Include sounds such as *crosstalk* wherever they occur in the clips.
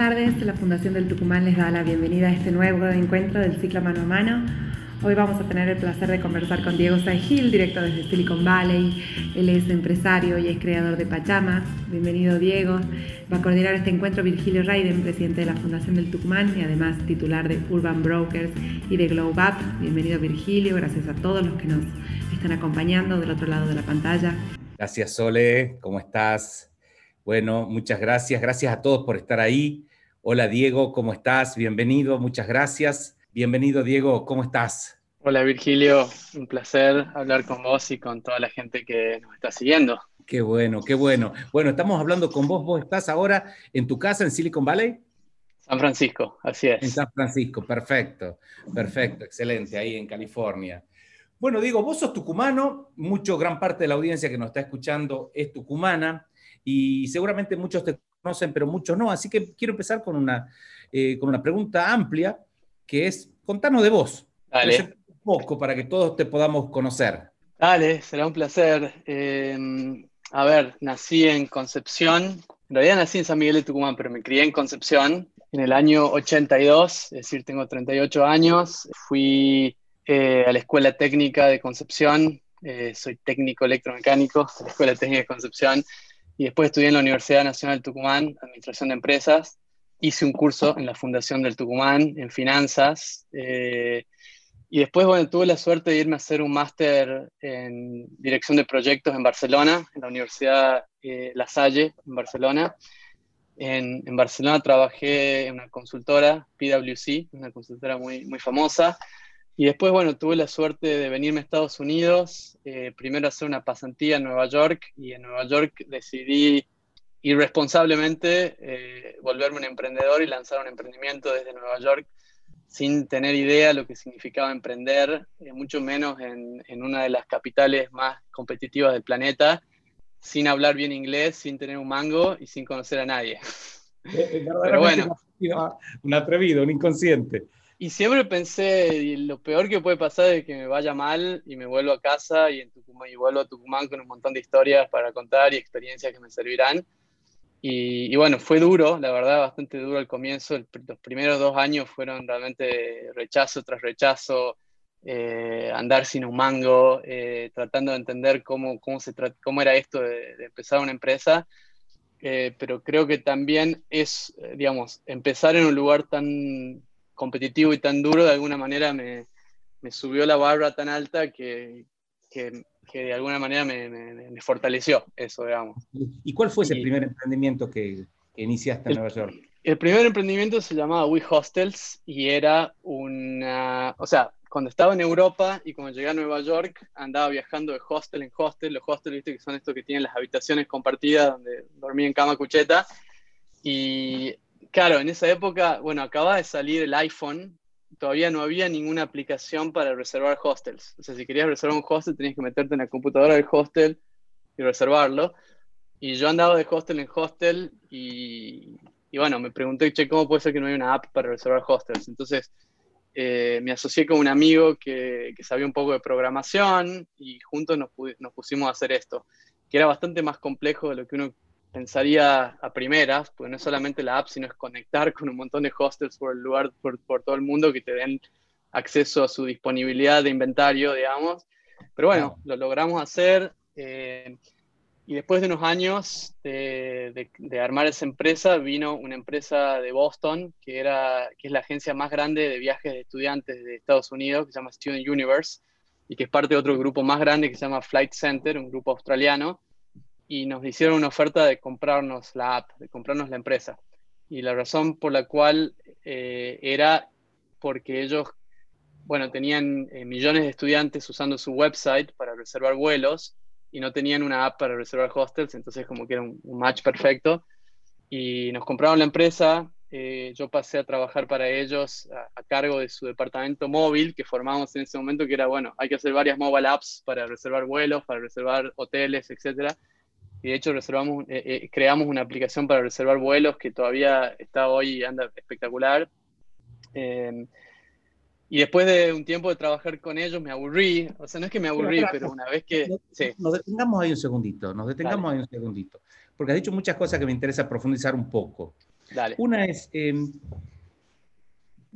tardes. La Fundación del Tucumán les da la bienvenida a este nuevo encuentro del ciclo mano a mano. Hoy vamos a tener el placer de conversar con Diego Saigil, director desde Silicon Valley. Él es empresario y es creador de Pachama. Bienvenido Diego. Va a coordinar este encuentro Virgilio Raiden, presidente de la Fundación del Tucumán y además titular de Urban Brokers y de Globe Up. Bienvenido Virgilio, gracias a todos los que nos están acompañando del otro lado de la pantalla. Gracias Sole, ¿cómo estás? Bueno, muchas gracias. Gracias a todos por estar ahí. Hola Diego, ¿cómo estás? Bienvenido, muchas gracias. Bienvenido Diego, ¿cómo estás? Hola Virgilio, un placer hablar con vos y con toda la gente que nos está siguiendo. Qué bueno, qué bueno. Bueno, estamos hablando con vos. ¿Vos estás ahora en tu casa en Silicon Valley? San Francisco, así es. En San Francisco, perfecto, perfecto, excelente, ahí en California. Bueno, Diego, vos sos tucumano, mucho, gran parte de la audiencia que nos está escuchando es tucumana y seguramente muchos te conocen, pero muchos no. Así que quiero empezar con una, eh, con una pregunta amplia, que es, contanos de vos. Dale. Un poco para que todos te podamos conocer. Dale, será un placer. Em, a ver, nací en Concepción. En realidad nací en San Miguel de Tucumán, pero me crié en Concepción en el año 82, es decir, tengo 38 años. Fui eh, a la Escuela Técnica de Concepción, eh, soy técnico electromecánico de la Escuela Técnica de Concepción y después estudié en la Universidad Nacional Tucumán, Administración de Empresas. Hice un curso en la Fundación del Tucumán, en finanzas. Eh, y después, bueno, tuve la suerte de irme a hacer un máster en dirección de proyectos en Barcelona, en la Universidad eh, La Salle, en Barcelona. En, en, Barcelona trabajé en una consultora, PwC, una consultora muy, muy famosa. Y después, bueno, tuve la suerte de venirme a Estados Unidos, eh, primero hacer una pasantía en Nueva York y en Nueva York decidí irresponsablemente eh, volverme un emprendedor y lanzar un emprendimiento desde Nueva York sin tener idea de lo que significaba emprender, eh, mucho menos en, en, una de las capitales más competitivas del planeta, sin hablar bien inglés, sin tener un mango y sin conocer a nadie. Pero bueno. Un atrevido, un inconsciente. Y siempre pensé, lo peor que puede pasar es que me vaya mal y me vuelvo a casa y, en Tucumán, y vuelvo a Tucumán con un montón de historias para contar y experiencias que me servirán. Y, bueno, fue duro, la verdad, bastante duro al comienzo. los primeros dos años fueron realmente rechazo tras rechazo, eh, andar sin un mango, eh, tratando de entender cómo, cómo, se cómo era esto de, empezar una empresa. Eh, pero creo que también es, digamos, empezar en un lugar tan competitivo y tan duro, de alguna manera me, me subió la barra tan alta que, que, que de alguna manera me, me, fortaleció eso, digamos. ¿Y cuál fue ese primer emprendimiento que, que iniciaste en Nueva York? El primer emprendimiento se llamaba We Hostels y era una, o sea, cuando estaba en Europa y cuando llegué a Nueva York, andaba viajando de hostel en hostel. Los hostels, viste, que son estos que tienen las habitaciones compartidas donde dormí en cama cucheta. Y Claro, en esa época, bueno, acaba de salir el iPhone, todavía no había ninguna aplicación para reservar hostels. O sea, si querías reservar un hostel, tenías que meterte en la computadora del hostel y reservarlo. Y yo andaba de hostel en hostel y, bueno, me pregunté, che, ¿cómo puede ser que no haya una app para reservar hostels? Entonces, eh, me asocié con un amigo que, que, sabía un poco de programación y juntos nos, nos pusimos a hacer esto, que era bastante más complejo de lo que uno pensaría a primeras, porque no es solamente la app, sino es conectar con un montón de hostels por el lugar, por, por todo el mundo que te den acceso a su disponibilidad de inventario, digamos. Pero bueno, lo logramos hacer. Eh, y después de unos años de, de, armar esa empresa, vino una empresa de Boston, que, era, que es la agencia más grande de viajes de estudiantes de Estados Unidos, que se llama Student Universe, y que es parte de otro grupo más grande que se llama Flight Center, un grupo australiano, y nos hicieron una oferta de comprarnos la app, de comprarnos la empresa. Y la razón por la cual eh, era porque ellos, bueno, tenían eh, millones de estudiantes usando su website para reservar vuelos y no tenían una app para reservar hostels, entonces como que era un, match perfecto. Y nos compraron la empresa, eh, yo pasé a trabajar para ellos a, a, cargo de su departamento móvil que formamos en ese momento, que era, bueno, hay que hacer varias mobile apps para reservar vuelos, para reservar hoteles, etcétera y de hecho reservamos, eh, eh, creamos una aplicación para reservar vuelos que todavía está hoy y anda espectacular. Eh, y después de un tiempo de trabajar con ellos me aburrí, o sea, no es que me aburrí, pero, una vez que... Nos, sí. nos detengamos ahí un segundito, nos detengamos Dale. ahí un segundito, porque has dicho muchas cosas que me interesa profundizar un poco. Una es em,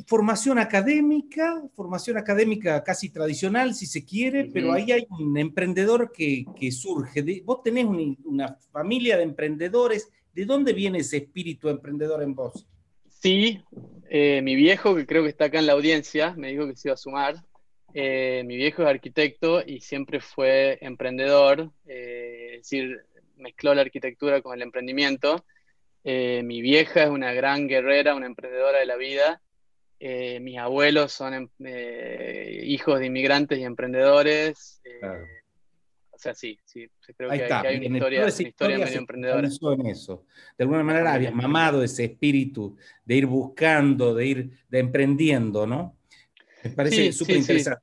formación académica, formación académica casi tradicional, si se quiere, pero ahí hay un emprendedor que, surge. vos tenés una familia de emprendedores. ¿De dónde viene ese espíritu emprendedor en vos? Sí, eh, mi viejo, que creo que está acá en la audiencia, me dijo que se iba a sumar. Eh, mi viejo es arquitecto y siempre fue emprendedor, eh, es decir, mezcló la arquitectura con el emprendimiento. mi vieja es una gran guerrera, una emprendedora de la vida eh, mis abuelos son em, eh, hijos de inmigrantes y emprendedores. Eh, o sea, sí, sí, creo que, hay una historia, medio emprendedora. En eso. De alguna manera habías mamado ese espíritu de ir buscando, de ir de emprendiendo, ¿no? Me parece súper interesante.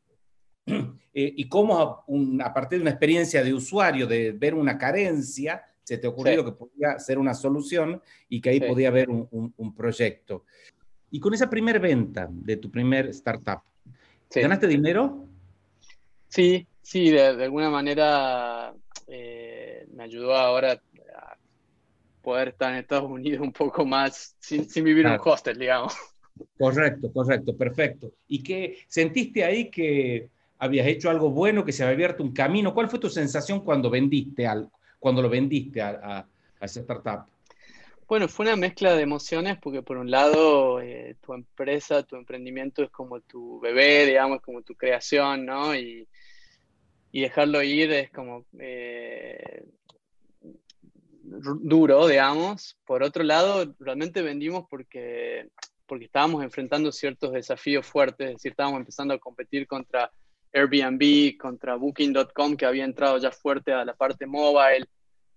*clears throat* y cómo a, partir de una experiencia de usuario, de ver una carencia, se te ocurrió que podía ser una solución y que ahí podía haber un, un proyecto. Y con esa primera venta de tu primer startup, ¿ganaste dinero? Sí, sí, de, alguna manera eh, me ayudó ahora a poder estar en Estados Unidos un poco más sin, vivir en un hostel, digamos. Correcto, correcto, perfecto. ¿Y qué sentiste ahí que habías hecho algo bueno, que se había abierto un camino? ¿Cuál fue tu sensación cuando vendiste algo, cuando lo vendiste a, a esa startup? Bueno, fue una mezcla de emociones porque por un lado eh, tu empresa, tu emprendimiento es como tu bebé, digamos, como tu creación, ¿no? Y, dejarlo ir es como eh, duro, digamos. Por otro lado, realmente vendimos porque, porque estábamos enfrentando ciertos desafíos fuertes, es decir, estábamos empezando a competir contra Airbnb, contra Booking.com, que había entrado ya fuerte a la parte mobile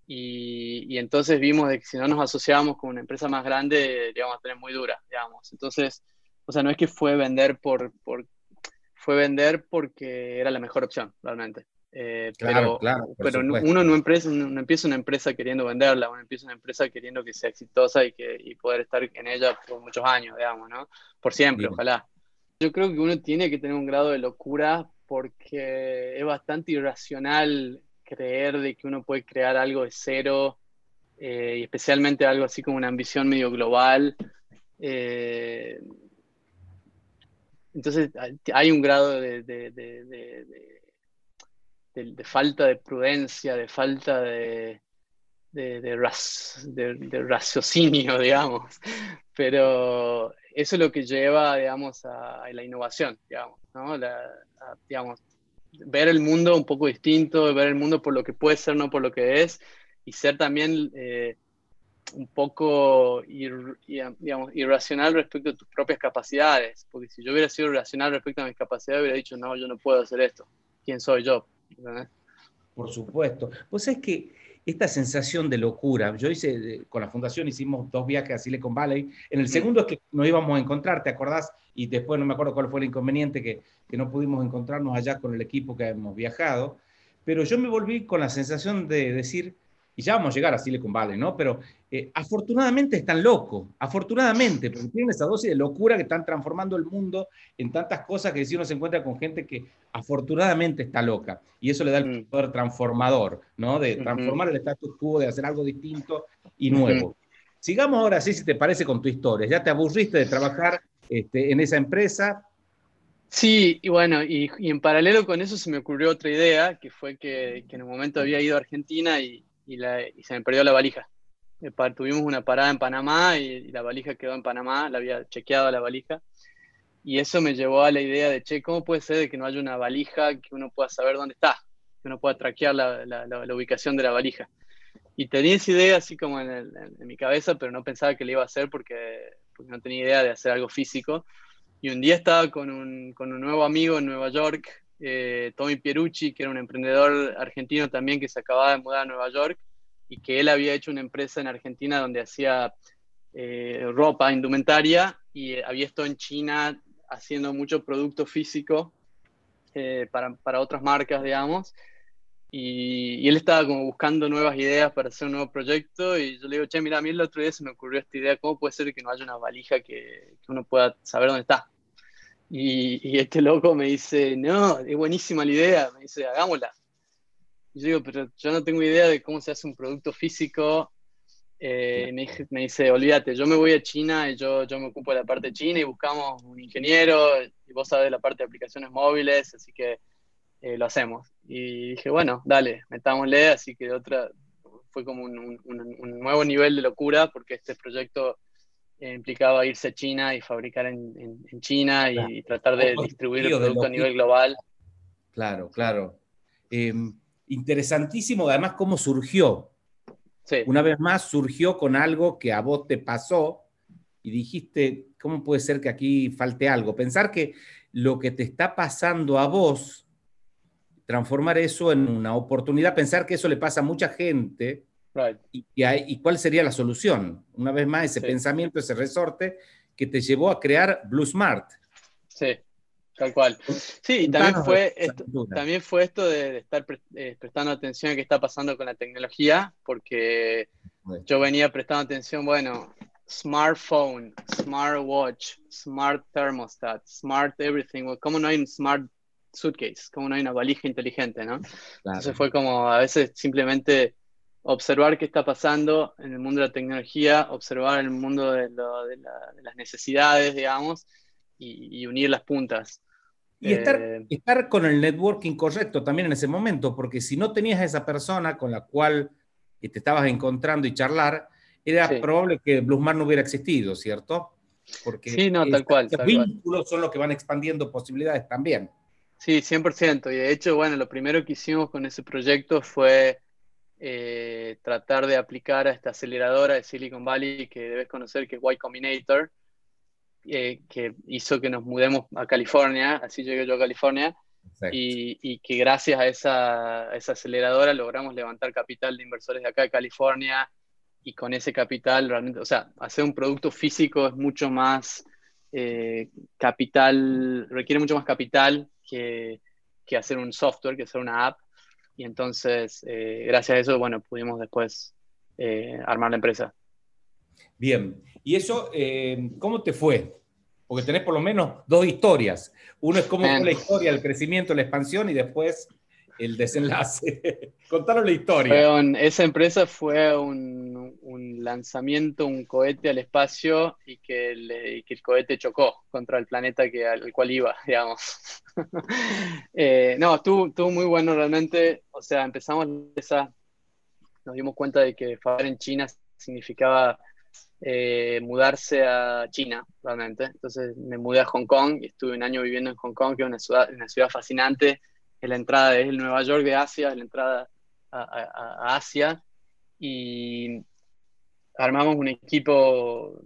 y, entonces vimos de que si no nos asociábamos con una empresa más grande, íbamos a tener muy dura, digamos. Entonces, o sea, no es que fue vender por, por fue vender porque era la mejor opción, realmente. Eh, claro, pero, claro. Pero uno no, empresa, no empieza una empresa queriendo venderla, uno empieza una empresa queriendo que sea exitosa y, que, y poder estar en ella por muchos años, digamos, ¿no? Por siempre, ojalá. Yo creo que uno tiene que tener un grado de locura porque es bastante irracional creer de que uno puede crear algo de cero, eh, y especialmente algo así como una ambición medio global. Eh, entonces hay un grado de, falta de prudencia, de falta de, de, raciocinio, *laughs* digamos. Pero eso es lo que lleva, digamos, a, la innovación, digamos, ¿no? digamos, ver el mundo un poco distinto, ver el mundo por lo que puede ser, no por lo que es, y ser también eh, un poco irracional respecto a tus propias capacidades, porque si yo hubiera sido irracional respecto a mis capacidades, hubiera dicho, no, yo no puedo hacer esto, ¿quién soy yo? Por supuesto. Pues es que esta sensación de locura, yo hice, con la fundación hicimos dos viajes a Silicon Valley, en el segundo es que nos íbamos a encontrar, ¿te acordás? Y después no me acuerdo cuál fue el inconveniente, que, que no pudimos encontrarnos allá con el equipo que hemos viajado, pero yo me volví con la sensación de decir, y ya vamos a llegar a Silicon Valley, ¿no? Pero eh, afortunadamente están locos, afortunadamente, porque tienen esa dosis de locura que están transformando el mundo en tantas cosas que si uno se encuentra con gente que afortunadamente está loca. Y eso le da el mm. poder transformador, ¿no? De transformar el status quo, de hacer algo distinto y nuevo. Sigamos ahora, sí, si te parece, con tu historia. Ya te aburriste de trabajar este, en esa empresa. Sí, y bueno, y, en paralelo con eso se me ocurrió otra idea, que fue que, que en un momento había ido a Argentina y, y, se me perdió la valija. Eh, tuvimos una parada en Panamá y, la valija quedó en Panamá, la había chequeado la valija. Y eso me llevó a la idea de, che, ¿cómo puede ser que no haya una valija que uno pueda saber dónde está? Que uno pueda traquear la, la, ubicación de la valija. Y tenía esa idea así como en, en, mi cabeza, pero no pensaba que le iba a hacer porque, porque, no tenía idea de hacer algo físico. Y un día estaba con un, con un nuevo amigo en Nueva York eh, Tommy Pierucci, que era un emprendedor argentino también que se acababa de mudar a Nueva York y que él había hecho una empresa en Argentina donde hacía eh, ropa, indumentaria, y había estado en China haciendo mucho producto físico eh, para, para, otras marcas, digamos. Y, él estaba como buscando nuevas ideas para hacer un nuevo proyecto y yo le digo, che, mira, a mí el otro día se me ocurrió esta idea, ¿cómo puede ser que no haya una valija que, que uno pueda saber dónde está? Y, este loco me dice, no, es buenísima la idea, me dice, hagámosla. Y yo digo, pero yo no tengo idea de cómo se hace un producto físico Eh, me, dice, olvídate, yo me voy a China y yo, yo me ocupo de la parte China y buscamos un ingeniero y vos sabés la parte de aplicaciones móviles, así que eh, lo hacemos. Y dije, bueno, dale, metámosle, así que otra, fue como un, nuevo nivel de locura porque este proyecto implicaba irse a China y fabricar en, China y, tratar de distribuir el producto a nivel global. Claro, claro. Em, interesantísimo, además, cómo surgió una vez más surgió con algo que a vos te pasó y dijiste, ¿cómo puede ser que aquí falte algo? Pensar que lo que te está pasando a vos, transformar eso en una oportunidad, pensar que eso le pasa a mucha gente y, cuál sería la solución. Una vez más, ese pensamiento, ese resorte que te llevó a crear Blue Smart. Sí. Tal cual. Sí, y también fue, esto, también fue esto de, estar eh, prestando atención a qué está pasando con la tecnología, porque yo venía prestando atención, bueno, smartphone, smartwatch, smart thermostat, smart everything. ¿Cómo no hay un smart suitcase? ¿Cómo no hay una valija inteligente, no? Entonces fue como a veces simplemente observar qué está pasando en el mundo de la tecnología, observar el mundo de, las necesidades, digamos, y, unir las puntas. Y estar, eh, estar, con el networking correcto también en ese momento, porque si no tenías a esa persona con la cual te estabas encontrando y charlar, era probable que Bluesmar no hubiera existido, ¿cierto? Porque sí, no, tal cual. Los vínculos son los que van expandiendo posibilidades también. Sí, 100%. Y de hecho, bueno, lo primero que hicimos con ese proyecto fue eh, tratar de aplicar a esta aceleradora de Silicon Valley que debes conocer, que es Y Combinator, eh, que hizo que nos mudemos a California, así llegué yo a California, y, que gracias a esa, esa, aceleradora logramos levantar capital de inversores de acá de California, y con ese capital realmente, o sea, hacer un producto físico es mucho más eh, capital, requiere mucho más capital que, que, hacer un software, que hacer una app, y entonces, eh, gracias a eso, bueno, pudimos después armar la empresa. Bien, ¿y eso eh, cómo te fue? Porque tenés por lo menos dos historias. Uno es cómo fue la historia, el crecimiento, la expansión y después el desenlace. *laughs* Contanos la historia. esa empresa fue un, lanzamiento, un cohete al espacio y que, el, cohete chocó contra el planeta que, al cual iba, *laughs* digamos. *laughs* Eh, no, estuvo, estuvo, muy bueno realmente. O sea, empezamos esa, nos dimos cuenta de que fabricar en China significaba eh, mudarse a China, realmente. Entonces me mudé a Hong Kong y estuve un año viviendo en Hong Kong, que es una ciudad, una ciudad fascinante. Es la entrada, es el Nueva York de Asia, es la entrada a, Asia. Y armamos un equipo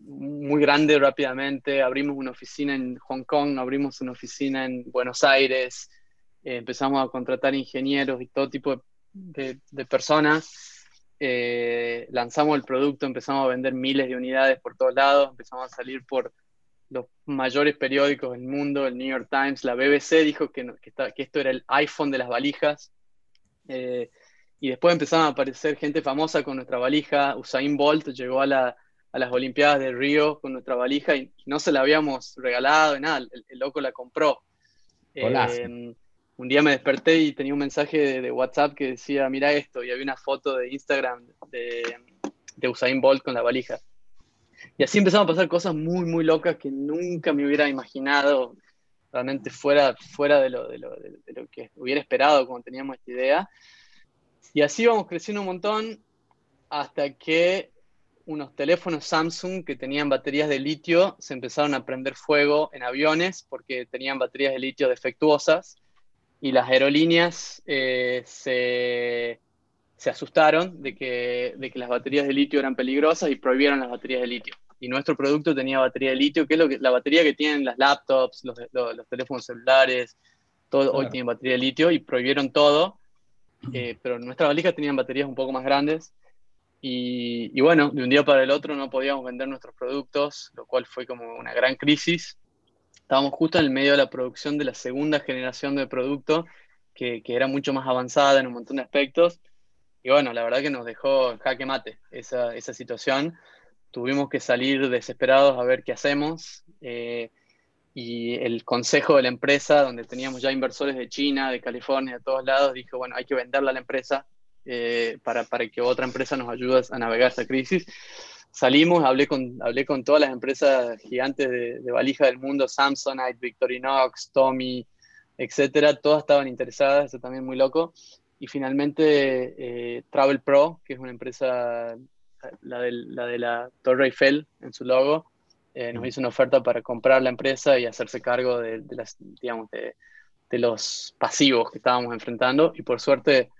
muy grande rápidamente. Abrimos una oficina en Hong Kong, abrimos una oficina en Buenos Aires. Eh, empezamos a contratar ingenieros y todo tipo de, de personas eh, lanzamos el producto, empezamos a vender miles de unidades por todos lados, empezamos a salir por los mayores periódicos del mundo, el New York Times, la BBC dijo que, que, esto era el iPhone de las valijas. Eh, y después empezaron a aparecer gente famosa con nuestra valija. Usain Bolt llegó a, las Olimpiadas de Río con nuestra valija y, no se la habíamos regalado y nada, el, loco la compró un día me desperté y tenía un mensaje de, WhatsApp que decía, mira esto, y había una foto de Instagram de, de, Usain Bolt con la valija. Y así empezaron a pasar cosas muy, muy locas que nunca me hubiera imaginado, realmente fuera, fuera de, lo, de, lo, que hubiera esperado cuando teníamos esta idea. Y así vamos creciendo un montón hasta que unos teléfonos Samsung que tenían baterías de litio se empezaron a prender fuego en aviones porque tenían baterías de litio defectuosas y las aerolíneas eh, se, asustaron de que, de que las baterías de litio eran peligrosas y prohibieron las baterías de litio. Y nuestro producto tenía batería de litio, que es lo que, la batería que tienen las laptops, los, los, teléfonos celulares, todo hoy tiene batería de litio y prohibieron todo. Eh, pero nuestras valijas tenían baterías un poco más grandes. Y, y, bueno, de un día para el otro no podíamos vender nuestros productos, lo cual fue como una gran crisis estábamos justo en el medio de la producción de la segunda generación de producto, que, que, era mucho más avanzada en un montón de aspectos. Y bueno, la verdad que nos dejó jaque mate esa, esa situación. Tuvimos que salir desesperados a ver qué hacemos. Eh, y el consejo de la empresa, donde teníamos ya inversores de China, de California, de todos lados, dijo, bueno, hay que venderla a la empresa. eh, para, para, que otra empresa nos ayude a navegar esta crisis. Salimos, hablé con, hablé con todas las empresas gigantes de, valija del mundo, Samsonite, Victorinox, Tommy, etcétera, todas estaban interesadas, eso también muy loco. Y finalmente eh, Travel Pro, que es una empresa, la de la, de la Torre Eiffel en su logo, eh, nos hizo una oferta para comprar la empresa y hacerse cargo de, las, digamos, de, de, los pasivos que estábamos enfrentando. Y por suerte,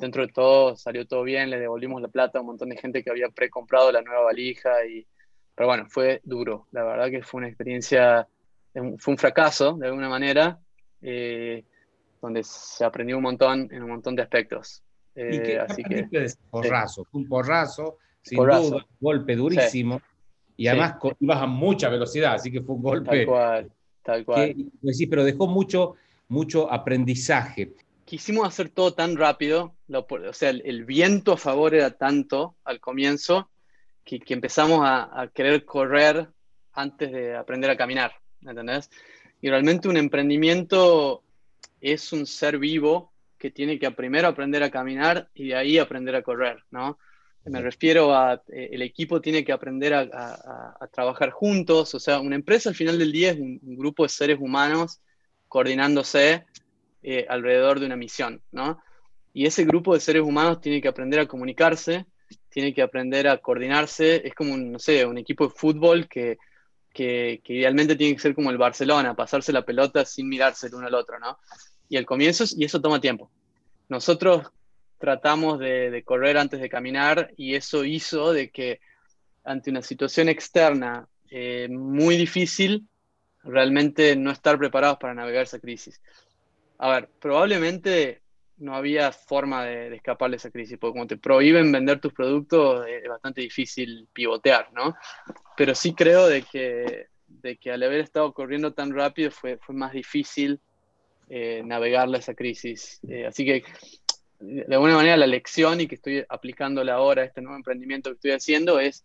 dentro de todo, salió todo bien, le devolvimos la plata a un montón de gente que había precomprado la nueva valija. Y, pero bueno, fue duro. La verdad que fue una experiencia, fue un fracaso de alguna manera. Eh, donde se aprendió un montón en un montón de aspectos. ¿Y qué eh, así que, de porrazo? un porrazo, sin duda, un golpe durísimo. Y además ibas a mucha velocidad, así que fue un golpe. Tal cual, tal cual. sí, pero dejó mucho, mucho aprendizaje. Quisimos hacer todo tan rápido, o sea, el, viento a favor era tanto al comienzo que, que empezamos a, a, querer correr antes de aprender a caminar, ¿entendés? Y realmente un emprendimiento es un ser vivo que tiene que primero aprender a caminar y de ahí aprender a correr, ¿no? Me refiero a, eh, el equipo tiene que aprender a, trabajar juntos, o sea, una empresa al final del día es un, grupo de seres humanos coordinándose eh, alrededor de una misión, ¿no? Y ese grupo de seres humanos tiene que aprender a comunicarse, tiene que aprender a coordinarse, es como, un, no sé, un equipo de fútbol que, que, idealmente tiene que ser como el Barcelona, pasarse la pelota sin mirarse el uno al otro, ¿no? Y el comienzo, y eso toma tiempo. Nosotros tratamos de, correr antes de caminar y eso hizo de que ante una situación externa eh, muy difícil, realmente no estar preparados para navegar esa crisis. A ver, probablemente no había forma de, escapar de esa crisis, porque como te prohíben vender tus productos, es bastante difícil pivotear, ¿no? Pero sí creo de que, de que al haber estado corriendo tan rápido fue, fue más difícil eh, navegar esa crisis. Eh, así que, de alguna manera, la lección y que estoy aplicándola ahora a este nuevo emprendimiento que estoy haciendo es,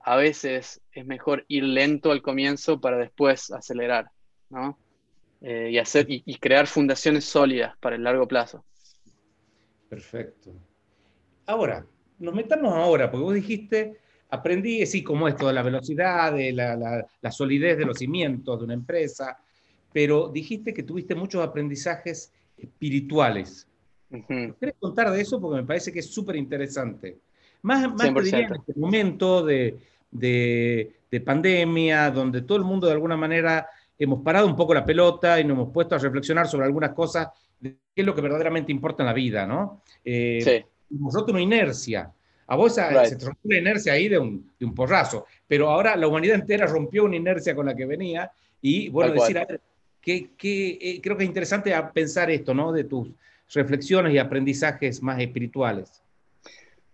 a veces es mejor ir lento al comienzo para después acelerar, ¿no? Eh, y, hacer, y, crear fundaciones sólidas para el largo plazo. Perfecto. Ahora, nos metamos ahora, porque vos dijiste, aprendí, sí, como esto de la velocidad, de la, la, solidez de los cimientos de una empresa, pero dijiste que tuviste muchos aprendizajes espirituales. ¿Quieres contar de eso? Porque me parece que es súper interesante. Más, más te diría en este momento de, de, de, pandemia, donde todo el mundo de alguna manera hemos parado un poco la pelota y nos hemos puesto a reflexionar sobre algunas cosas de qué es lo que verdaderamente importa en la vida, ¿no? Eh, sí. Nosotros una inercia. A vos se rompió la inercia ahí de un, de un, porrazo, pero ahora la humanidad entera rompió una inercia con la que venía y, bueno, decir, a ver, que, eh, creo que es interesante pensar esto, ¿no? De tus reflexiones y aprendizajes más espirituales.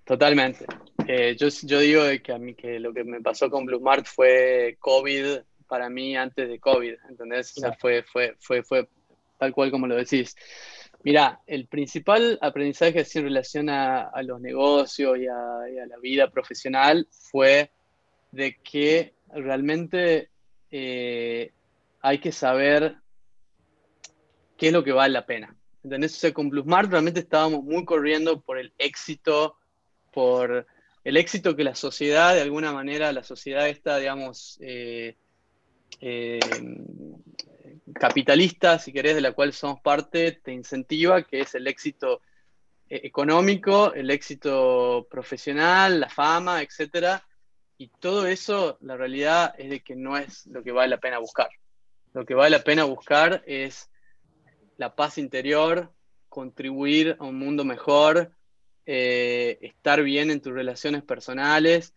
Totalmente. Eh, yo, yo digo que a mí que lo que me pasó con Blue Mart fue COVID para mí antes de COVID, ¿entendés? O sea, fue, fue, fue, fue tal cual como lo decís. Mira, el principal aprendizaje así en relación a, los negocios y a, la vida profesional fue de que realmente eh, hay que saber qué es lo que vale la pena. ¿Entendés? O sea, con Smart realmente estábamos muy corriendo por el éxito, por el éxito que la sociedad, de alguna manera, la sociedad está, digamos, eh, eh, capitalista, si querés, de la cual somos parte, te incentiva, que es el éxito eh, económico, el éxito profesional, la fama, etc. Y todo eso, la realidad es de que no es lo que vale la pena buscar. Lo que vale la pena buscar es la paz interior, contribuir a un mundo mejor, eh, estar bien en tus relaciones personales,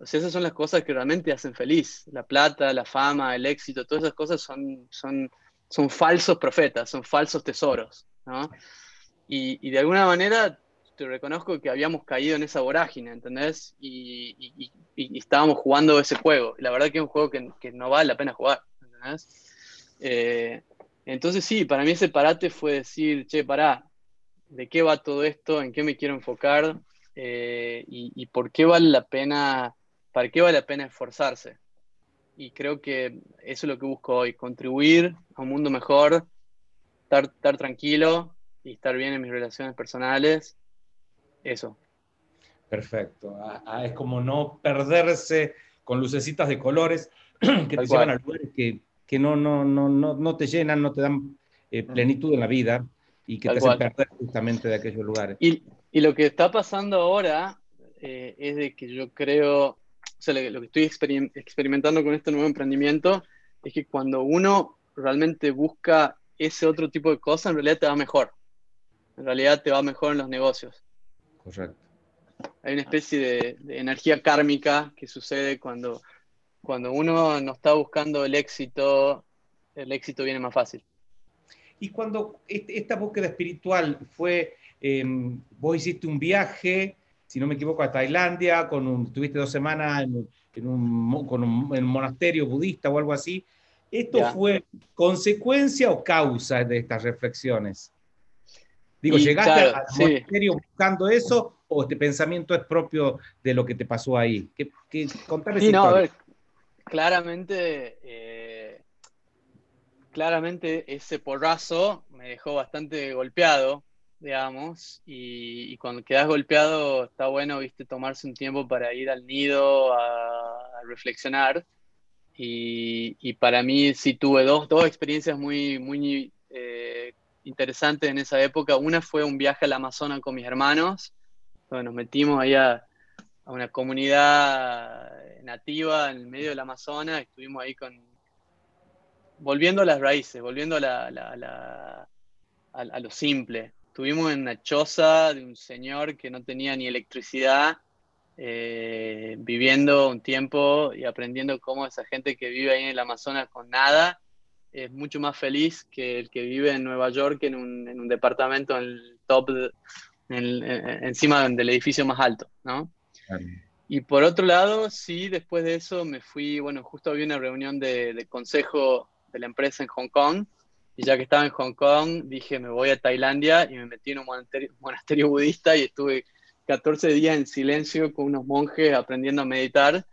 o sea, esas son las cosas que realmente hacen feliz. La plata, la fama, el éxito, todas esas cosas son, son, son falsos profetas, son falsos tesoros. ¿no? Y, de alguna manera te reconozco que habíamos caído en esa vorágine, ¿entendés? Y, estábamos jugando ese juego. la verdad que es un juego que, que no vale la pena jugar, ¿entendés? Eh, entonces sí, para mí ese parate fue decir, che, pará, ¿de qué va todo esto? ¿En qué me quiero enfocar? Eh, y, por qué vale la pena ¿para qué vale la pena esforzarse? Y creo que eso es lo que busco hoy, contribuir a un mundo mejor, estar, tranquilo y estar bien en mis relaciones personales Eso. Perfecto. Ah, ah, es como no perderse con lucecitas de colores *clears throat* que te llevan a lugares que, que no, no, no, no, te llenan, no te dan eh, plenitud en la vida y que te hacen perder justamente de aquellos lugares. Y, y lo que está pasando ahora eh, es de que yo creo, o sea, lo, que estoy experimentando con este nuevo emprendimiento es que cuando uno realmente busca ese otro tipo de cosas, en realidad te va mejor. En realidad te va mejor en los negocios. Correcto. Hay una especie de, energía kármica que sucede cuando, cuando uno no está buscando el éxito, el éxito viene más fácil. Y cuando esta búsqueda espiritual fue, em, vos hiciste un viaje, si no me equivoco, a Tailandia, con un, tuviste dos semanas en, un, con un, monasterio budista o algo así. ¿Esto fue consecuencia o causa de estas reflexiones? Digo, ¿llegaste al monasterio buscando eso o este pensamiento es propio de lo que te pasó ahí? ¿Qué, qué, sí, no, a ver, claramente, eh, claramente ese porrazo me dejó bastante golpeado, digamos, y, cuando quedas golpeado está bueno, viste, tomarse un tiempo para ir al nido a, reflexionar. Y, para mí sí tuve dos, dos experiencias muy, muy eh, interesantes en esa época. Una fue un viaje al Amazonas con mis hermanos, donde nos metimos ahí a, una comunidad nativa en el medio del Amazonas, estuvimos ahí con, volviendo a las raíces, volviendo a, la, a, lo simple. Estuvimos en una choza de un señor que no tenía ni electricidad, eh, viviendo un tiempo y aprendiendo cómo esa gente que vive ahí en el Amazonas con nada es mucho más feliz que el que vive en Nueva York en un, en un departamento en el top, encima del edificio más alto, ¿no? Y por otro lado, sí, después de eso me fui, bueno, justo había una reunión de, consejo de la empresa en Hong Kong, y ya que estaba en Hong Kong, dije, me voy a Tailandia y me metí en un *laughs* monasterio, budista y estuve 14 días en silencio con unos monjes aprendiendo a meditar.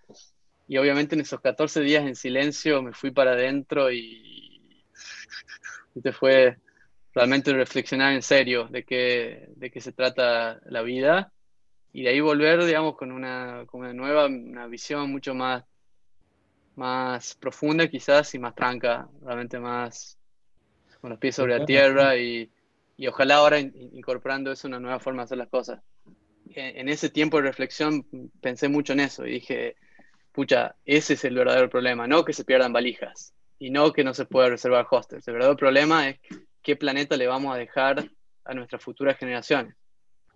Y obviamente en esos 14 días en silencio me fui para adentro y, *laughs* este fue realmente reflexionar en serio de qué, de qué se trata la vida y de ahí volver, digamos, con una, con una nueva una visión mucho más, más profunda quizás y más tranca, realmente más con los pies sobre la tierra y, y ojalá ahora incorporando eso una nueva forma de hacer las cosas. En, ese tiempo de reflexión pensé mucho en eso y dije, pucha, ese es el verdadero problema, no que se pierdan valijas y no que no se pueda reservar hostels. El verdadero problema es qué planeta le vamos a dejar a nuestras futuras generaciones.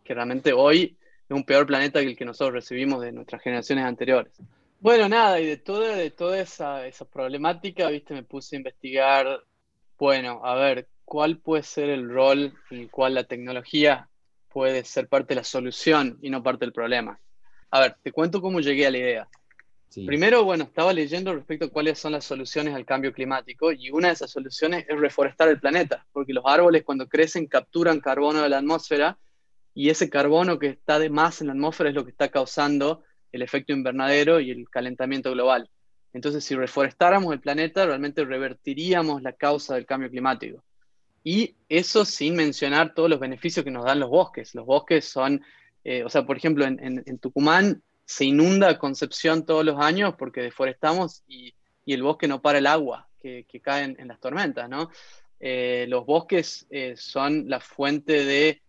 Que realmente hoy un peor planeta que el que nosotros recibimos de nuestras generaciones anteriores. Bueno, nada, y de toda, de toda esa, esa problemática, viste, me puse a investigar, bueno, a ver, ¿cuál puede ser el rol en el cual la tecnología puede ser parte de la solución y no parte del problema? A ver, te cuento cómo llegué a la idea. Primero, bueno, estaba leyendo respecto a cuáles son las soluciones al cambio climático y una de esas soluciones es reforestar el planeta, porque los árboles cuando crecen capturan carbono de la atmósfera y ese carbono que está de más en la atmósfera es lo que está causando el efecto invernadero y el calentamiento global. Entonces, si reforestáramos el planeta, realmente revertiríamos la causa del cambio climático. Y eso sin mencionar todos los beneficios que nos dan los bosques. Los bosques son, eh, o sea, por ejemplo, en, Tucumán se inunda Concepción todos los años porque deforestamos y, el bosque no para el agua que, cae en, las tormentas, ¿no? Eh, los bosques eh, son la fuente de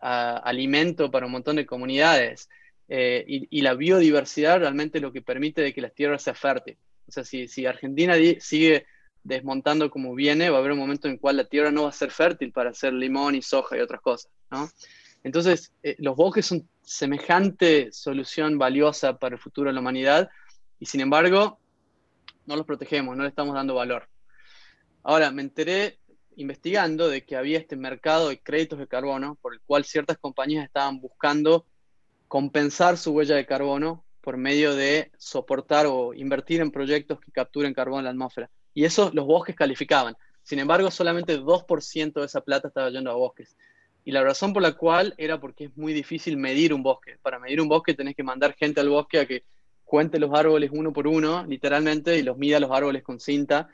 alimento para un montón de comunidades. Eh, y, la biodiversidad realmente lo que permite de que las tierras sean fértiles. O sea, si, Argentina sigue desmontando como viene, va a haber un momento en el cual la tierra no va a ser fértil para hacer limón y soja y otras cosas. ¿no? Entonces, eh, los bosques son semejante solución valiosa para el futuro de la humanidad y sin embargo, no los protegemos, no le estamos dando valor. Ahora, me enteré investigando de que había este mercado de créditos de carbono por el cual ciertas compañías estaban buscando compensar su huella de carbono por medio de soportar o invertir en proyectos que capturen carbono en la atmósfera. Y eso los bosques calificaban. Sin embargo, solamente 2% de esa plata estaba yendo a bosques. Y la razón por la cual era porque es muy difícil medir un bosque. Para medir un bosque tenés que mandar gente al bosque a que cuente los árboles uno por uno, literalmente, y los mida los árboles con cinta.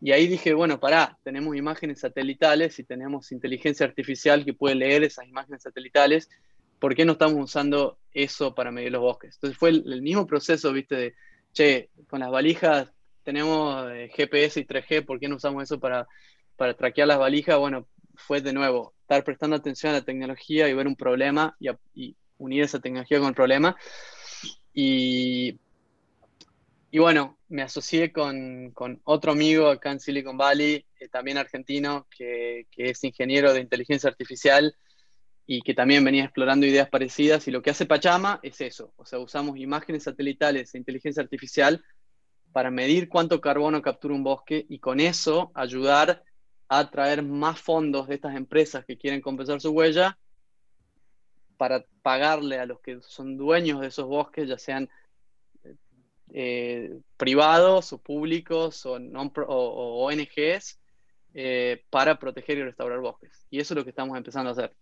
Y ahí dije, bueno, pará, tenemos imágenes satelitales y tenemos inteligencia artificial que puede leer esas imágenes satelitales ¿por qué no estamos usando eso para medir los bosques? Entonces fue el, mismo proceso, viste, de, che, con las valijas tenemos eh, GPS y 3G, ¿por qué no usamos eso para, para traquear las valijas? Bueno, fue de nuevo, estar prestando atención a la tecnología y ver un problema y, unir esa tecnología con el problema. Y, y bueno, me asocié con, otro amigo acá en Silicon Valley, eh, también argentino, que, es ingeniero de inteligencia artificial y que también venía explorando ideas parecidas. Y lo que hace Pachama es eso, o sea, usamos imágenes satelitales e inteligencia artificial para medir cuánto carbono captura un bosque y con eso ayudar a traer más fondos de estas empresas que quieren compensar su huella para pagarle a los que son dueños de esos bosques, ya sean eh, privados o públicos o, ONGs, eh, para proteger y restaurar bosques. Y eso es lo que estamos empezando a hacer.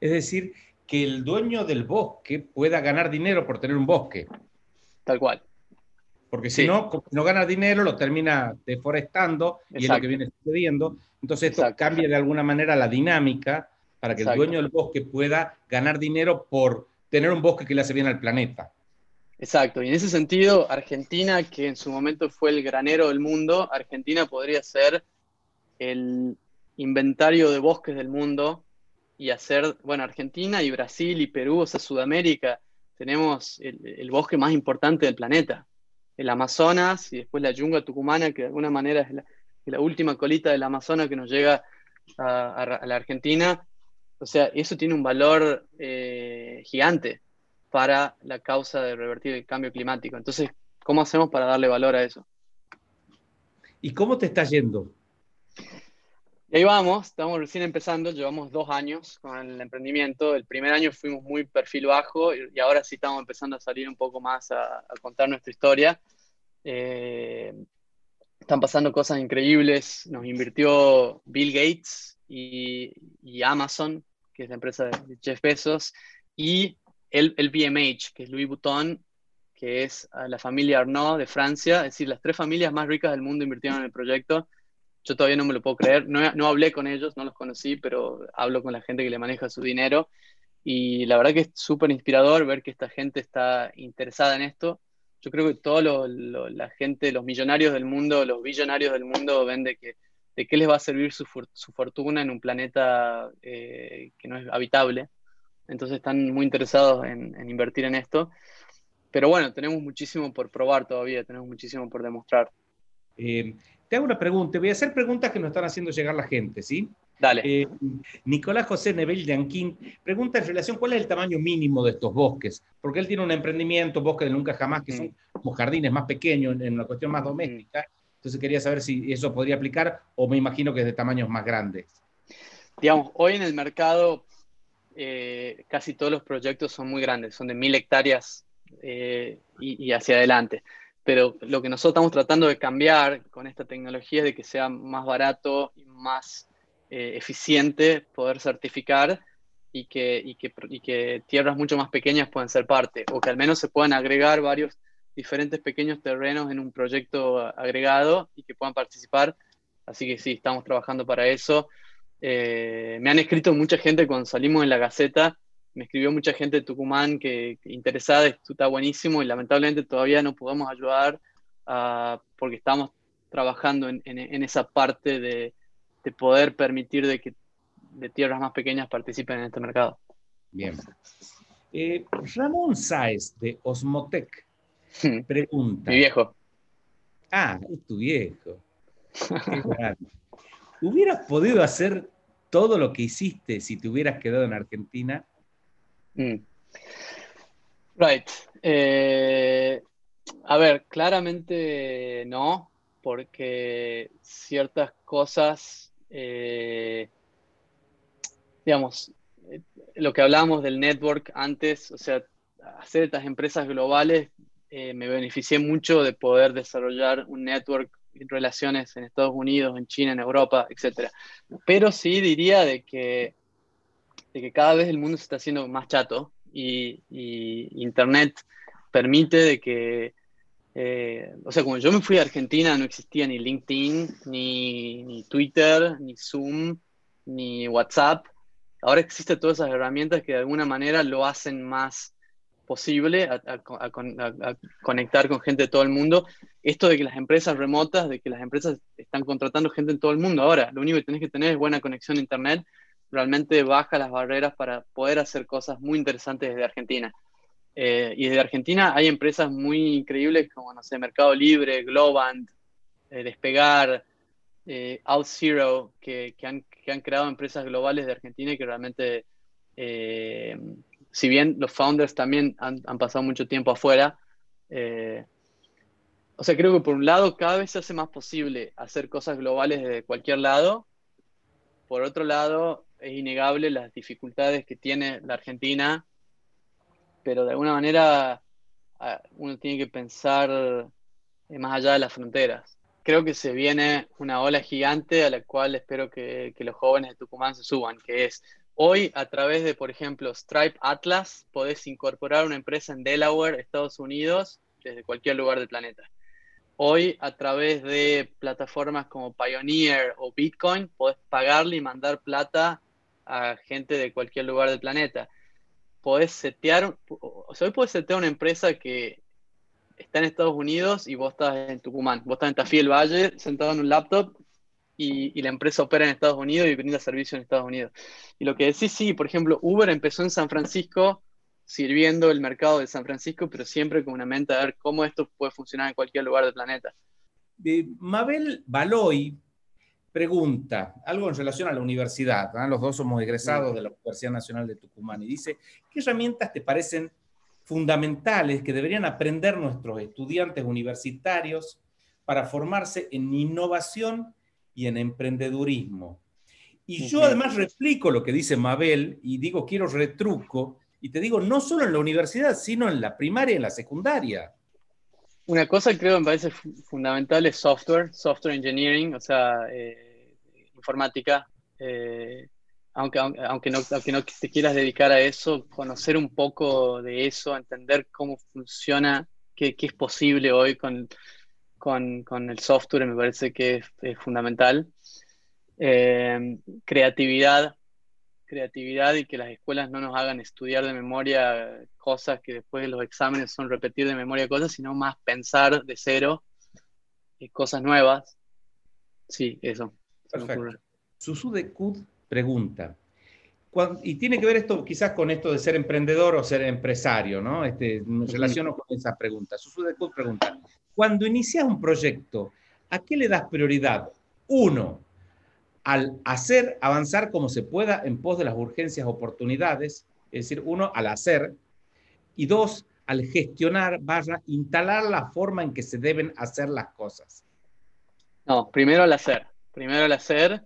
Es decir, que el dueño del bosque pueda ganar dinero por tener un bosque. Tal cual. Porque si no, no gana dinero, lo termina deforestando y es lo que viene sucediendo. Entonces esto cambia de alguna manera la dinámica para que el dueño del bosque pueda ganar dinero por tener un bosque que le hace bien al planeta. Exacto, y en ese sentido, Argentina, que en su momento fue el granero del mundo, Argentina podría ser el inventario de bosques del mundo y hacer, bueno, Argentina y Brasil y Perú, o sea, Sudamérica, tenemos el bosque más importante del planeta el Amazonas y después la yunga tucumana, que de alguna manera es la, última colita del Amazonas que nos llega a, la Argentina. O sea, eso tiene un valor eh, gigante para la causa de revertir el cambio climático. Entonces, ¿cómo hacemos para darle valor a eso? ¿Y cómo te está yendo? Y ahí vamos, estamos recién empezando, llevamos dos años con el emprendimiento. El primer año fuimos muy perfil bajo y, ahora sí estamos empezando a salir un poco más a, contar nuestra historia. Eh, están pasando cosas increíbles. Nos invirtió Bill Gates y, Amazon, que es la empresa de Jeff Bezos, y el, el BMH, que es Louis Vuitton, que es la familia Arnaud de Francia. Es decir, las tres familias más ricas del mundo invirtieron en el proyecto yo todavía no me lo puedo creer. No, no hablé con ellos, no los conocí, pero hablo con la gente que le maneja su dinero. Y la verdad que es súper inspirador ver que esta gente está interesada en esto. Yo creo que toda la gente, los millonarios del mundo, los billonarios del mundo ven de, que, de qué les va a servir su, su fortuna en un planeta eh, que no es habitable. Entonces están muy interesados en, invertir en esto. Pero bueno, tenemos muchísimo por probar todavía, tenemos muchísimo por demostrar. Eh, te hago una pregunta, voy a hacer preguntas que nos están haciendo llegar la gente, ¿sí? Dale. Eh, Nicolás José Nebel Yanquín pregunta en relación cuál es el tamaño mínimo de estos bosques, porque él tiene un emprendimiento, Bosque de Nunca Jamás, que son mm. como jardines más pequeños, en una cuestión más doméstica. Entonces quería saber si eso podría aplicar o me imagino que es de tamaños más grandes. Digamos, hoy en el mercado eh, casi todos los proyectos son muy grandes, son de mil hectáreas eh, y hacia adelante pero lo que nosotros estamos tratando de cambiar con esta tecnología es de que sea más barato y más eh, eficiente poder certificar y que, tierras mucho más pequeñas puedan ser parte, o que al menos se puedan agregar varios diferentes pequeños terrenos en un proyecto agregado y que puedan participar. Así que sí, estamos trabajando para eso. Eh, me han escrito mucha gente cuando salimos en la Gaceta me escribió mucha gente de Tucumán que, interesada, esto está buenísimo y lamentablemente todavía no podemos ayudar uh, porque estamos trabajando en, esa parte de, poder permitir de que de tierras más pequeñas participen en este mercado. Bien. Eh, Ramón Sáez de Osmotec hmm. pregunta. Mi viejo. Ah, es tu viejo. ¿Hubieras podido hacer todo lo que hiciste si te hubieras quedado en Argentina? Mm. Right. Eh, a ver, claramente no, porque ciertas cosas, eh, digamos, eh, lo que hablábamos del network antes, o sea, hacer estas empresas globales, me beneficié mucho de poder desarrollar un network relaciones en Estados Unidos, en China, en Europa, etc. Pero sí diría de que de que cada vez el mundo se está haciendo más chato y, Internet permite de que, eh, o sea, cuando yo me fui a Argentina no existía ni LinkedIn, ni, Twitter, ni Zoom, ni WhatsApp. ahora existen todas esas herramientas que de alguna manera lo hacen más posible a, conectar con gente de todo el mundo. Esto de que las empresas remotas, de que las empresas están contratando gente en todo el mundo. Ahora, lo único que tenés que tener es buena conexión a Internet. Realmente baja las barreras para poder hacer cosas muy interesantes desde Argentina. Eh, y desde Argentina hay empresas muy increíbles como, no sé, Mercado Libre, Globant, eh, Despegar, eh, que, que, han, que, han, creado empresas globales de Argentina y que realmente si bien los founders también han, pasado mucho tiempo afuera, eh, o sea, creo que por un lado cada vez se hace más posible hacer cosas globales desde cualquier lado. Por otro lado, es innegable las dificultades que tiene la Argentina, pero de alguna manera ah, uno tiene que pensar eh, más allá de las fronteras. Creo que se viene una ola gigante a la cual espero que, que los jóvenes de Tucumán se suban, que es Hoy, a través de, por ejemplo, Stripe Atlas, podés incorporar una empresa en Delaware, Estados Unidos, desde cualquier lugar del planeta. Hoy, a través de plataformas como Pioneer o Bitcoin, podés pagarle y mandar plata a gente de cualquier lugar del planeta. Podés setear, o sea, hoy podés setear una empresa que está en Estados Unidos y vos estás en Tucumán. Vos estás en Tafí el Valle, sentado en un laptop y, la empresa opera en Estados Unidos y brinda servicio en Estados Unidos. Y lo que decís, sí, por ejemplo, Uber empezó en San Francisco sirviendo el mercado de San Francisco, pero siempre con una mente a ver cómo esto puede funcionar en cualquier lugar del planeta. Mabel Baloy pregunta algo en relación a la universidad. Los dos somos egresados de la Universidad Nacional de Tucumán y dice, ¿qué herramientas te parecen fundamentales que deberían aprender nuestros estudiantes universitarios para formarse en innovación y en emprendedurismo. Y yo además replico lo que dice Mabel y digo, quiero retruco, y te digo, no solo en la universidad, sino en la primaria y en la secundaria. Una cosa que creo que me parece fundamental es software, software engineering, o sea, eh, informática. Eh, aunque, aunque, no, aunque no te quieras dedicar a eso, conocer un poco de eso, entender cómo funciona, qué, qué es posible hoy con, con, el software me parece que es, fundamental. Eh, creatividad, creatividad y que las escuelas no nos hagan estudiar de memoria cosas que después de los exámenes son repetir de memoria cosas, sino más pensar de cero y cosas nuevas. Sí, eso. Perfecto. Susu de Kud pregunta, y tiene que ver esto quizás con esto de ser emprendedor o ser empresario, ¿no? Este, me relaciono con esa pregunta. Susu de Kud pregunta, cuando inicias un proyecto, ¿a qué le das prioridad? Uno, al hacer avanzar como se pueda en pos de las urgencias oportunidades, es decir, uno, al hacer, y dos, al gestionar, vaya, instalar la forma en que se deben hacer las cosas. No, primero al hacer, primero al hacer.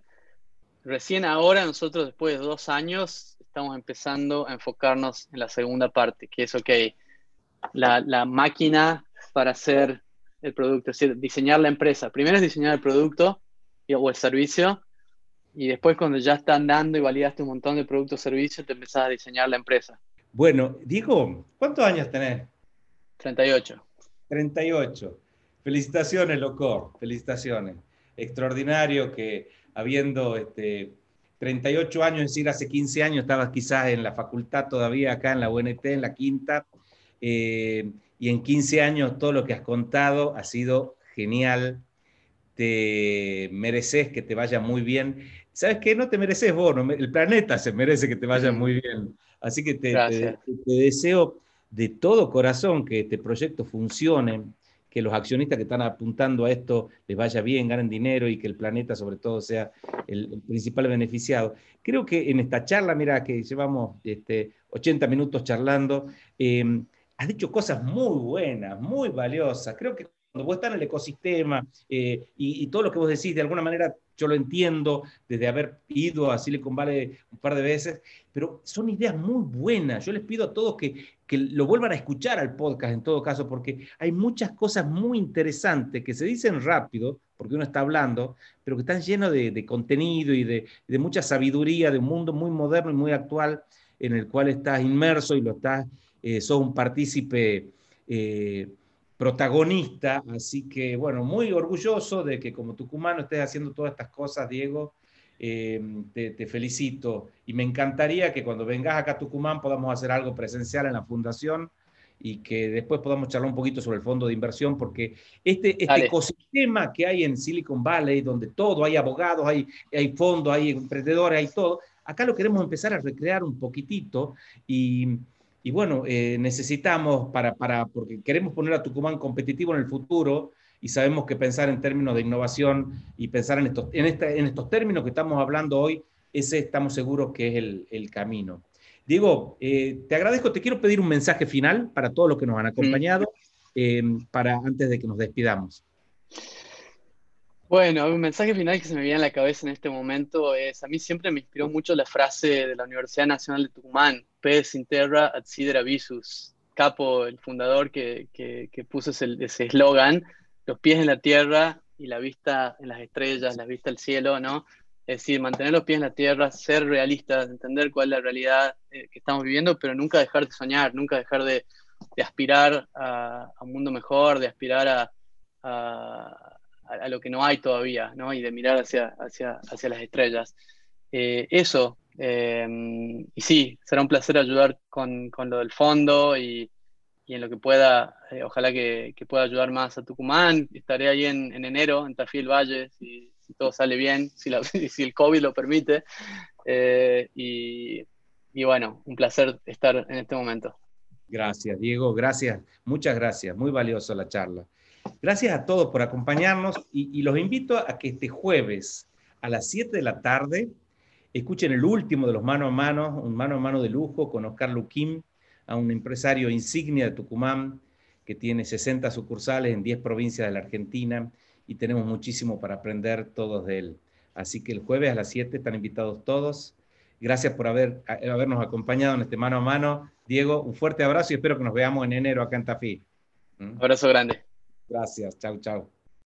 Recién ahora nosotros, después de dos años, estamos empezando a enfocarnos en la segunda parte, que es, ok, la, la máquina para hacer el producto, es decir, diseñar la empresa. Primero es diseñar el producto o el servicio y después cuando ya está andando y validaste un montón de productos o servicios, te empezás a diseñar la empresa. Bueno, Diego, ¿cuántos años tenés? 38. 38. Felicitaciones, loco. Felicitaciones. Extraordinario que habiendo este, 38 años, es decir, hace 15 años estabas quizás en la facultad todavía acá en la UNT, en la quinta. Eh, y en 15 años todo lo que has contado ha sido genial. Te mereces que te vaya muy bien. ¿Sabes qué? No te mereces vos, el planeta se merece que te vaya muy bien. Así que te, deseo de todo corazón que este proyecto funcione, que los accionistas que están apuntando a esto les vaya bien, ganen dinero y que el planeta sobre todo sea el, principal beneficiado. Creo que en esta charla, mira que llevamos este, 80 minutos charlando, eh, has dicho cosas muy buenas, muy valiosas. Creo que cuando vos estás en el ecosistema eh, y, todo lo que vos decís, de alguna manera yo lo entiendo desde haber ido a Silicon Valley un par de veces, pero son ideas muy buenas. Yo les pido a todos que, que lo vuelvan a escuchar al podcast en todo caso, porque hay muchas cosas muy interesantes que se dicen rápido, porque uno está hablando, pero que están llenos de, contenido y de, de mucha sabiduría de un mundo muy moderno y muy actual en el cual estás inmerso y lo estás eh, sos un partícipe eh, protagonista, así que bueno, muy orgulloso de que como tucumano estés haciendo todas estas cosas, Diego. Em, te, felicito. Y me encantaría que cuando vengas acá a Tucumán podamos hacer algo presencial en la fundación y que después podamos charlar un poquito sobre el fondo de inversión, porque este, este ecosistema que hay en Silicon Valley, donde todo, hay abogados, hay, hay fondos, hay emprendedores, hay todo, acá lo queremos empezar a recrear un poquitito y, y bueno, eh, necesitamos para, para, porque queremos poner a Tucumán competitivo en el futuro, y sabemos que pensar en términos de innovación y pensar en estos, en, en estos términos que estamos hablando hoy, ese estamos seguros que es el, el camino. Diego, eh, te agradezco, te quiero pedir un mensaje final para todos los que nos han acompañado, eh, para antes de que nos despidamos. Bueno, un mensaje final que se me viene a la cabeza en este momento es, a mí siempre me inspiró mucho la frase de la Universidad Nacional de Tucumán, pes in terra ad sidera visus. Capo, el fundador que, que, que puso ese eslogan, los pies en la tierra y la vista en las estrellas, la vista al cielo, ¿no? Es decir, mantener los pies en la tierra, ser realistas, entender cuál es la realidad eh, que estamos viviendo, pero nunca dejar de soñar, nunca dejar de, aspirar a, un mundo mejor, de aspirar a, a, lo que no hay todavía, ¿no? Y de mirar hacia, hacia, hacia las estrellas. Eh, eso, eh, y sí, será un placer ayudar con, con lo del fondo y, y en lo que pueda, eh, ojalá que, pueda ayudar más a Tucumán. Estaré ahí en, enero, en Tafí Valle, si, todo sale bien, *laughs* si, si, el COVID lo permite. Eh, y, bueno, un placer estar en este momento. Gracias, Diego, gracias, muchas gracias, muy valiosa la charla. Gracias a todos por acompañarnos y, y los invito a que este jueves a las 7 de la tarde escuchen el último de los mano a mano, un mano a mano de lujo con Oscar Luquín, a un empresario insignia de Tucumán que tiene 60 sucursales en 10 provincias de la Argentina y tenemos muchísimo para aprender todos de él. Así que el jueves a las 7 están invitados todos. Gracias por haber, habernos acompañado en este mano a mano. Diego, un fuerte abrazo y espero que nos veamos en enero acá en Tafí. ¿Mm? Abrazo grande. Gracias, chau, chau.